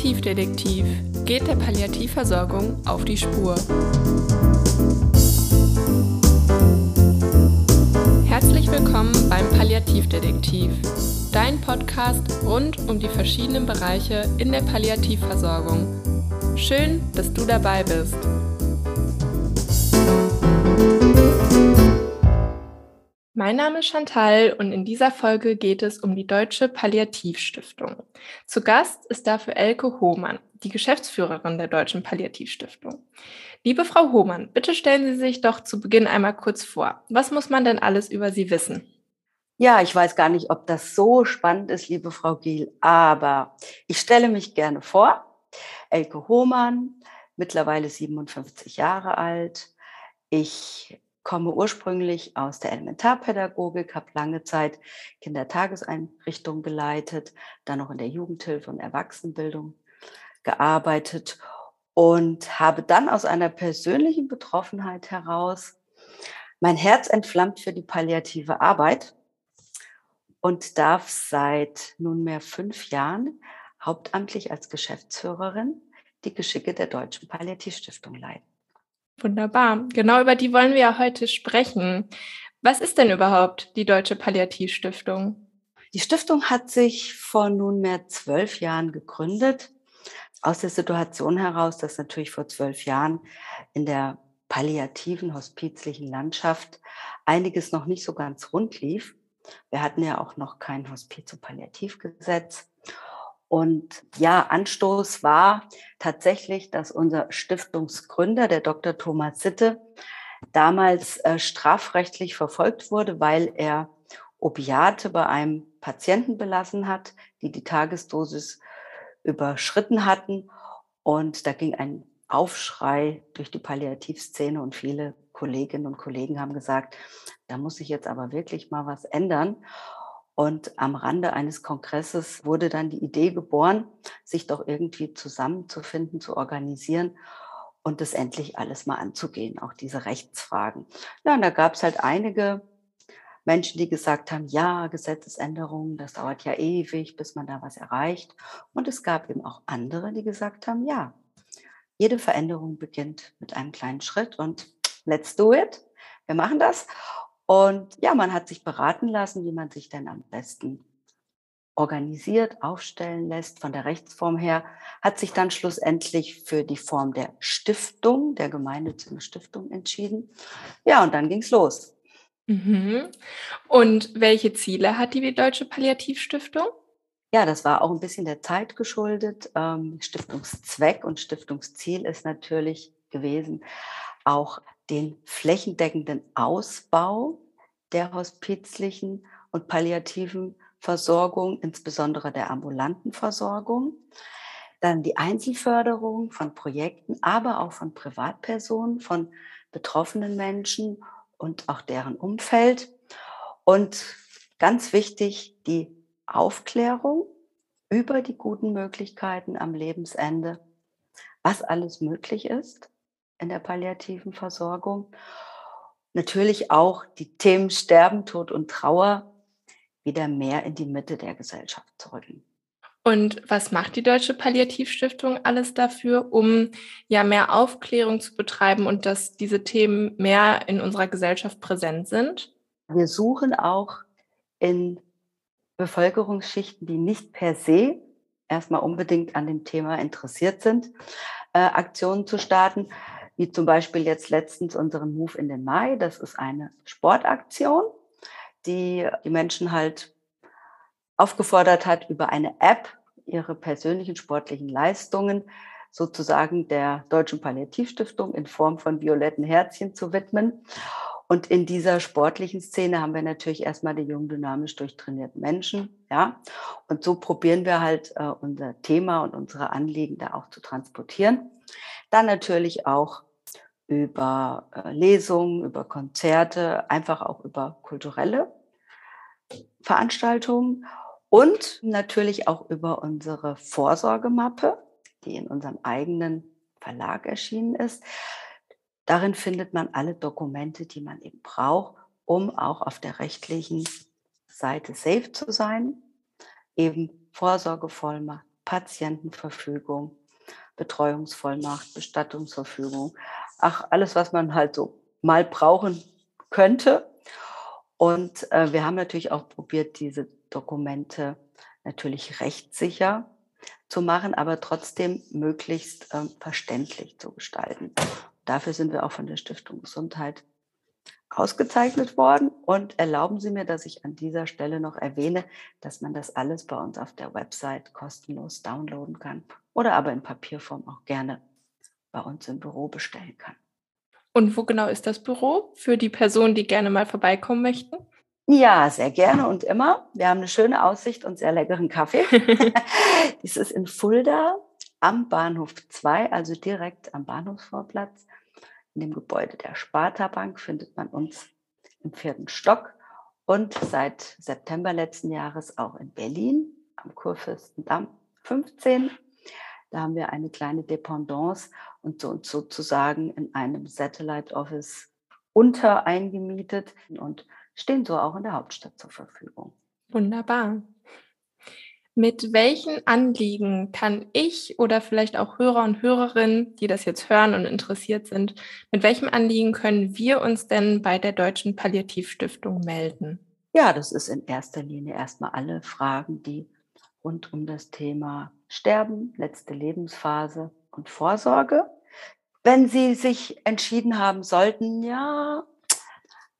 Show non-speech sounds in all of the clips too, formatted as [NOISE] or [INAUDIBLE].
Palliativdetektiv geht der Palliativversorgung auf die Spur. Herzlich willkommen beim Palliativdetektiv, dein Podcast rund um die verschiedenen Bereiche in der Palliativversorgung. Schön, dass du dabei bist. Mein Name ist Chantal und in dieser Folge geht es um die Deutsche Palliativstiftung. Zu Gast ist dafür Elke Hohmann, die Geschäftsführerin der Deutschen Palliativstiftung. Liebe Frau Hohmann, bitte stellen Sie sich doch zu Beginn einmal kurz vor. Was muss man denn alles über Sie wissen? Ja, ich weiß gar nicht, ob das so spannend ist, liebe Frau Giel, aber ich stelle mich gerne vor. Elke Hohmann, mittlerweile 57 Jahre alt. Ich komme ursprünglich aus der Elementarpädagogik, habe lange Zeit Kindertageseinrichtungen geleitet, dann noch in der Jugendhilfe und Erwachsenenbildung gearbeitet und habe dann aus einer persönlichen Betroffenheit heraus mein Herz entflammt für die palliative Arbeit und darf seit nunmehr fünf Jahren hauptamtlich als Geschäftsführerin die Geschicke der Deutschen Palliativstiftung leiten. Wunderbar. Genau über die wollen wir ja heute sprechen. Was ist denn überhaupt die Deutsche Palliativstiftung? Die Stiftung hat sich vor nunmehr zwölf Jahren gegründet, aus der Situation heraus, dass natürlich vor zwölf Jahren in der palliativen, hospizlichen Landschaft einiges noch nicht so ganz rund lief. Wir hatten ja auch noch kein Hospiz- und Palliativgesetz. Und ja, Anstoß war tatsächlich, dass unser Stiftungsgründer, der Dr. Thomas Sitte, damals äh, strafrechtlich verfolgt wurde, weil er Opiate bei einem Patienten belassen hat, die die Tagesdosis überschritten hatten. Und da ging ein Aufschrei durch die Palliativszene und viele Kolleginnen und Kollegen haben gesagt, da muss sich jetzt aber wirklich mal was ändern. Und am Rande eines Kongresses wurde dann die Idee geboren, sich doch irgendwie zusammenzufinden, zu organisieren und das endlich alles mal anzugehen, auch diese Rechtsfragen. Ja, und da gab es halt einige Menschen, die gesagt haben, ja, Gesetzesänderungen, das dauert ja ewig, bis man da was erreicht. Und es gab eben auch andere, die gesagt haben, ja, jede Veränderung beginnt mit einem kleinen Schritt und let's do it. Wir machen das. Und ja, man hat sich beraten lassen, wie man sich denn am besten organisiert, aufstellen lässt von der Rechtsform her, hat sich dann schlussendlich für die Form der Stiftung, der gemeinnützigen Stiftung entschieden. Ja, und dann ging's los. Mhm. Und welche Ziele hat die Deutsche Palliativstiftung? Ja, das war auch ein bisschen der Zeit geschuldet. Ähm, Stiftungszweck und Stiftungsziel ist natürlich gewesen, auch den flächendeckenden Ausbau der hospizlichen und palliativen Versorgung, insbesondere der ambulanten Versorgung. Dann die Einzelförderung von Projekten, aber auch von Privatpersonen, von betroffenen Menschen und auch deren Umfeld. Und ganz wichtig, die Aufklärung über die guten Möglichkeiten am Lebensende, was alles möglich ist in der palliativen Versorgung. Natürlich auch die Themen Sterben, Tod und Trauer wieder mehr in die Mitte der Gesellschaft zu rücken. Und was macht die Deutsche Palliativstiftung alles dafür, um ja mehr Aufklärung zu betreiben und dass diese Themen mehr in unserer Gesellschaft präsent sind? Wir suchen auch in Bevölkerungsschichten, die nicht per se erstmal unbedingt an dem Thema interessiert sind, äh, Aktionen zu starten wie zum Beispiel jetzt letztens unseren Move in den Mai. Das ist eine Sportaktion, die die Menschen halt aufgefordert hat, über eine App ihre persönlichen sportlichen Leistungen sozusagen der Deutschen Palliativstiftung in Form von violetten Herzchen zu widmen. Und in dieser sportlichen Szene haben wir natürlich erstmal die jungen, dynamisch durchtrainierten Menschen, ja. Und so probieren wir halt äh, unser Thema und unsere Anliegen da auch zu transportieren. Dann natürlich auch über äh, Lesungen, über Konzerte, einfach auch über kulturelle Veranstaltungen und natürlich auch über unsere Vorsorgemappe, die in unserem eigenen Verlag erschienen ist. Darin findet man alle Dokumente, die man eben braucht, um auch auf der rechtlichen Seite safe zu sein. Eben Vorsorgevollmacht, Patientenverfügung, Betreuungsvollmacht, Bestattungsverfügung, ach, alles, was man halt so mal brauchen könnte. Und äh, wir haben natürlich auch probiert, diese Dokumente natürlich rechtssicher zu machen, aber trotzdem möglichst äh, verständlich zu gestalten. Dafür sind wir auch von der Stiftung Gesundheit ausgezeichnet worden. Und erlauben Sie mir, dass ich an dieser Stelle noch erwähne, dass man das alles bei uns auf der Website kostenlos downloaden kann oder aber in Papierform auch gerne bei uns im Büro bestellen kann. Und wo genau ist das Büro für die Personen, die gerne mal vorbeikommen möchten? Ja, sehr gerne und immer. Wir haben eine schöne Aussicht und sehr leckeren Kaffee. [LAUGHS] Dies ist in Fulda am Bahnhof 2, also direkt am Bahnhofsvorplatz. In dem Gebäude der Sparta Bank findet man uns im vierten Stock und seit September letzten Jahres auch in Berlin am Kurfürstendamm 15. Da haben wir eine kleine Dependance und so, sozusagen in einem Satellite Office unter eingemietet und stehen so auch in der Hauptstadt zur Verfügung. Wunderbar. Mit welchen Anliegen kann ich oder vielleicht auch Hörer und Hörerinnen, die das jetzt hören und interessiert sind, mit welchem Anliegen können wir uns denn bei der Deutschen Palliativstiftung melden? Ja, das ist in erster Linie erstmal alle Fragen, die rund um das Thema Sterben, letzte Lebensphase und Vorsorge. Wenn Sie sich entschieden haben sollten, ja,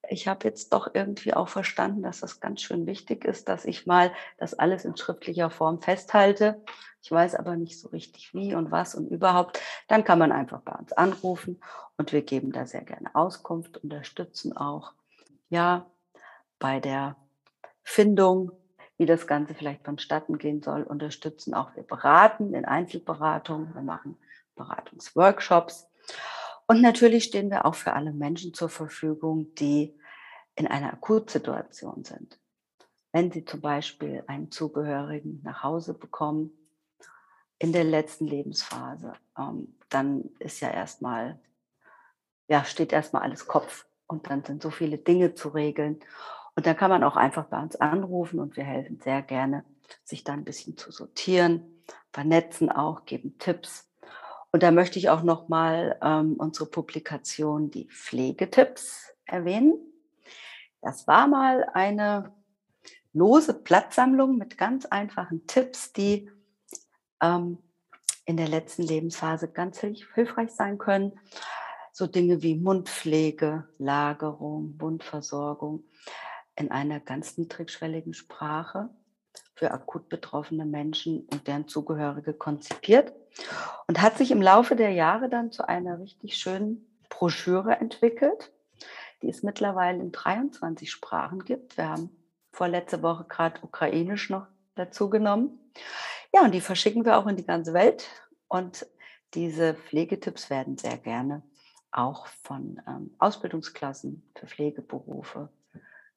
ich habe jetzt doch irgendwie auch verstanden, dass das ganz schön wichtig ist, dass ich mal das alles in schriftlicher Form festhalte. Ich weiß aber nicht so richtig wie und was und überhaupt. Dann kann man einfach bei uns anrufen und wir geben da sehr gerne Auskunft, unterstützen auch, ja, bei der Findung, wie das Ganze vielleicht vonstatten gehen soll, unterstützen auch wir beraten in Einzelberatungen, wir machen Beratungsworkshops. Und natürlich stehen wir auch für alle Menschen zur Verfügung, die in einer Akutsituation sind. Wenn Sie zum Beispiel einen Zugehörigen nach Hause bekommen in der letzten Lebensphase, ähm, dann ist ja erstmal, ja, steht erstmal alles Kopf und dann sind so viele Dinge zu regeln. Und dann kann man auch einfach bei uns anrufen und wir helfen sehr gerne, sich da ein bisschen zu sortieren, vernetzen auch, geben Tipps. Und da möchte ich auch nochmal ähm, unsere Publikation, die Pflegetipps, erwähnen. Das war mal eine lose Platzsammlung mit ganz einfachen Tipps, die ähm, in der letzten Lebensphase ganz hilfreich sein können. So Dinge wie Mundpflege, Lagerung, Wundversorgung in einer ganz niedrigschwelligen Sprache für akut betroffene Menschen und deren Zugehörige konzipiert und hat sich im Laufe der Jahre dann zu einer richtig schönen Broschüre entwickelt, die es mittlerweile in 23 Sprachen gibt. Wir haben vorletzte Woche gerade Ukrainisch noch dazu genommen. Ja, und die verschicken wir auch in die ganze Welt. Und diese Pflegetipps werden sehr gerne auch von ähm, Ausbildungsklassen für Pflegeberufe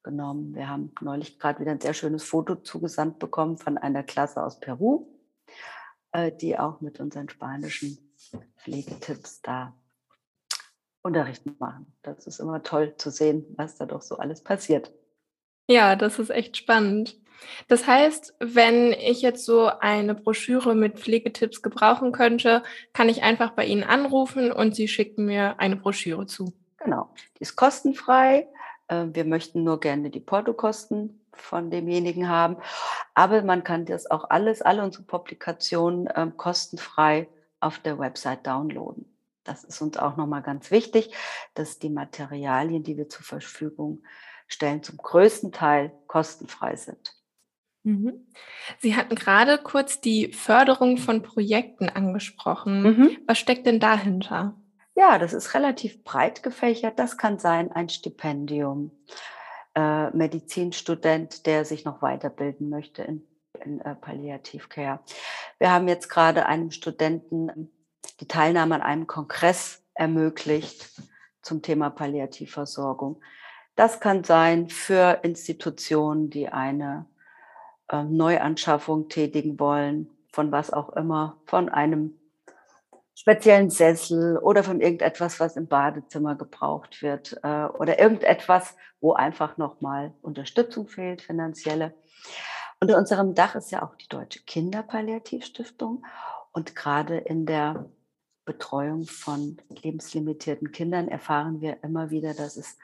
genommen. Wir haben neulich gerade wieder ein sehr schönes Foto zugesandt bekommen von einer Klasse aus Peru, äh, die auch mit unseren spanischen Pflegetipps da Unterricht machen. Das ist immer toll zu sehen, was da doch so alles passiert. Ja, das ist echt spannend. Das heißt, wenn ich jetzt so eine Broschüre mit Pflegetipps gebrauchen könnte, kann ich einfach bei Ihnen anrufen und Sie schicken mir eine Broschüre zu. Genau, die ist kostenfrei. Ähm, wir möchten nur gerne die Portokosten von demjenigen haben. Aber man kann das auch alles, alle unsere Publikationen ähm, kostenfrei auf der Website downloaden. Das ist uns auch nochmal ganz wichtig, dass die Materialien, die wir zur Verfügung stellen, zum größten Teil kostenfrei sind. Mhm. Sie hatten gerade kurz die Förderung von Projekten angesprochen. Mhm. Was steckt denn dahinter? Ja, das ist relativ breit gefächert. Das kann sein ein Stipendium, äh, Medizinstudent, der sich noch weiterbilden möchte in, in äh, Palliativcare. Wir haben jetzt gerade einem Studenten die Teilnahme an einem Kongress ermöglicht zum Thema Palliativversorgung. Das kann sein für Institutionen, die eine äh, Neuanschaffung tätigen wollen, von was auch immer, von einem speziellen Sessel oder von irgendetwas, was im Badezimmer gebraucht wird äh, oder irgendetwas, wo einfach nochmal Unterstützung fehlt, finanzielle. Unter unserem Dach ist ja auch die Deutsche Kinderpalliativstiftung. Und gerade in der Betreuung von lebenslimitierten Kindern erfahren wir immer wieder, dass es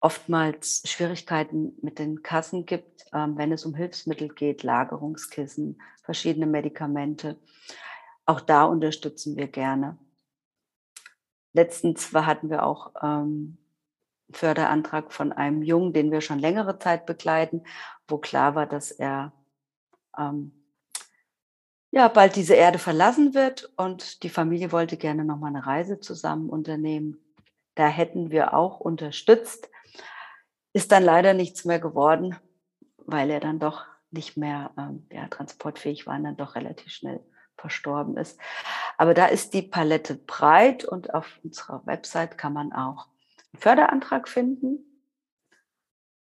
oftmals Schwierigkeiten mit den Kassen gibt, ähm, wenn es um Hilfsmittel geht, Lagerungskissen, verschiedene Medikamente. Auch da unterstützen wir gerne. Letztens hatten wir auch ähm, Förderantrag von einem Jungen, den wir schon längere Zeit begleiten, wo klar war, dass er ähm, ja bald diese Erde verlassen wird und die Familie wollte gerne noch mal eine Reise zusammen unternehmen. Da hätten wir auch unterstützt. Ist dann leider nichts mehr geworden, weil er dann doch nicht mehr ähm, ja, transportfähig war und dann doch relativ schnell verstorben ist. Aber da ist die Palette breit und auf unserer Website kann man auch einen Förderantrag finden,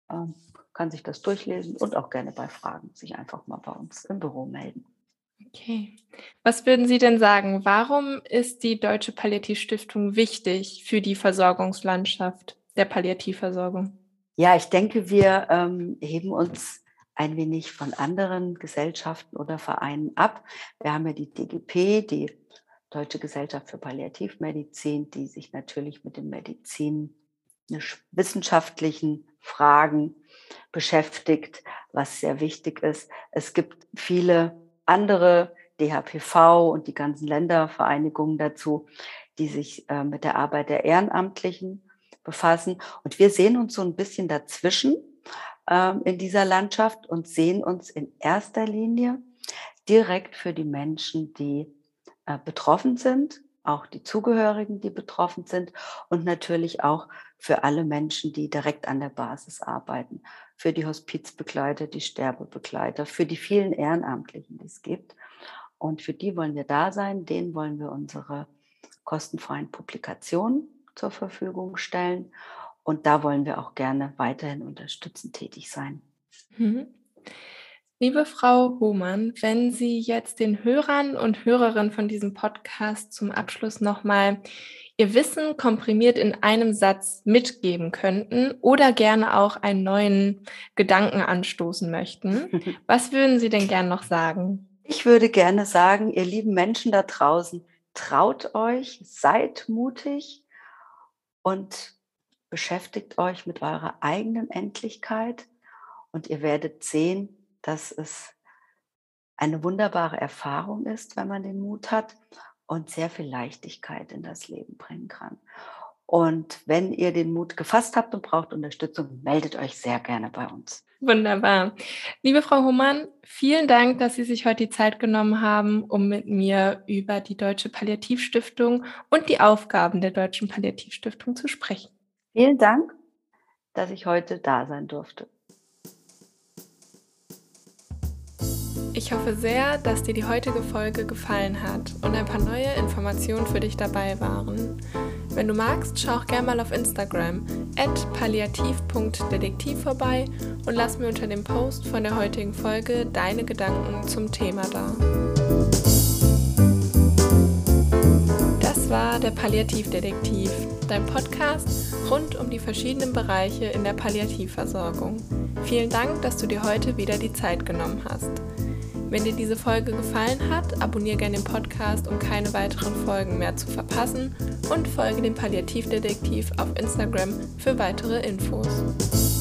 ähm, kann sich das durchlesen und auch gerne bei Fragen sich einfach mal bei uns im Büro melden. Okay. Was würden Sie denn sagen? Warum ist die Deutsche Palliativstiftung wichtig für die Versorgungslandschaft der Palliativversorgung? Ja, ich denke, wir ähm, heben uns ein wenig von anderen Gesellschaften oder Vereinen ab. Wir haben ja die DGP, die Deutsche Gesellschaft für Palliativmedizin, die sich natürlich mit den Medizin wissenschaftlichen Fragen beschäftigt, was sehr wichtig ist. Es gibt viele andere DHPV und die ganzen Ländervereinigungen dazu, die sich äh, mit der Arbeit der Ehrenamtlichen befassen. Und wir sehen uns so ein bisschen dazwischen in dieser Landschaft und sehen uns in erster Linie direkt für die Menschen, die äh, betroffen sind, auch die Zugehörigen, die betroffen sind und natürlich auch für alle Menschen, die direkt an der Basis arbeiten, für die Hospizbegleiter, die Sterbebegleiter, für die vielen Ehrenamtlichen, die es gibt. Und für die wollen wir da sein, denen wollen wir unsere kostenfreien Publikationen zur Verfügung stellen. Und da wollen wir auch gerne weiterhin unterstützend tätig sein. Mhm. Liebe Frau Hohmann, wenn Sie jetzt den Hörern und Hörerinnen von diesem Podcast zum Abschluss nochmal Ihr Wissen komprimiert in einem Satz mitgeben könnten oder gerne auch einen neuen Gedanken anstoßen möchten, [LAUGHS] was würden Sie denn gern noch sagen? Ich würde gerne sagen, ihr lieben Menschen da draußen, traut euch, seid mutig und beschäftigt euch mit eurer eigenen Endlichkeit und ihr werdet sehen, dass es eine wunderbare Erfahrung ist, wenn man den Mut hat und sehr viel Leichtigkeit in das Leben bringen kann. Und wenn ihr den Mut gefasst habt und braucht Unterstützung, meldet euch sehr gerne bei uns. Wunderbar. Liebe Frau Humann, vielen Dank, dass Sie sich heute die Zeit genommen haben, um mit mir über die Deutsche Palliativstiftung und die Aufgaben der Deutschen Palliativstiftung zu sprechen. Vielen Dank, dass ich heute da sein durfte. Ich hoffe sehr, dass dir die heutige Folge gefallen hat und ein paar neue Informationen für dich dabei waren. Wenn du magst, schau auch gerne mal auf Instagram at palliativ.detektiv vorbei und lass mir unter dem Post von der heutigen Folge deine Gedanken zum Thema da. War der Palliativdetektiv, dein Podcast rund um die verschiedenen Bereiche in der Palliativversorgung. Vielen Dank, dass du dir heute wieder die Zeit genommen hast. Wenn dir diese Folge gefallen hat, abonniere gerne den Podcast, um keine weiteren Folgen mehr zu verpassen und folge dem Palliativdetektiv auf Instagram für weitere Infos.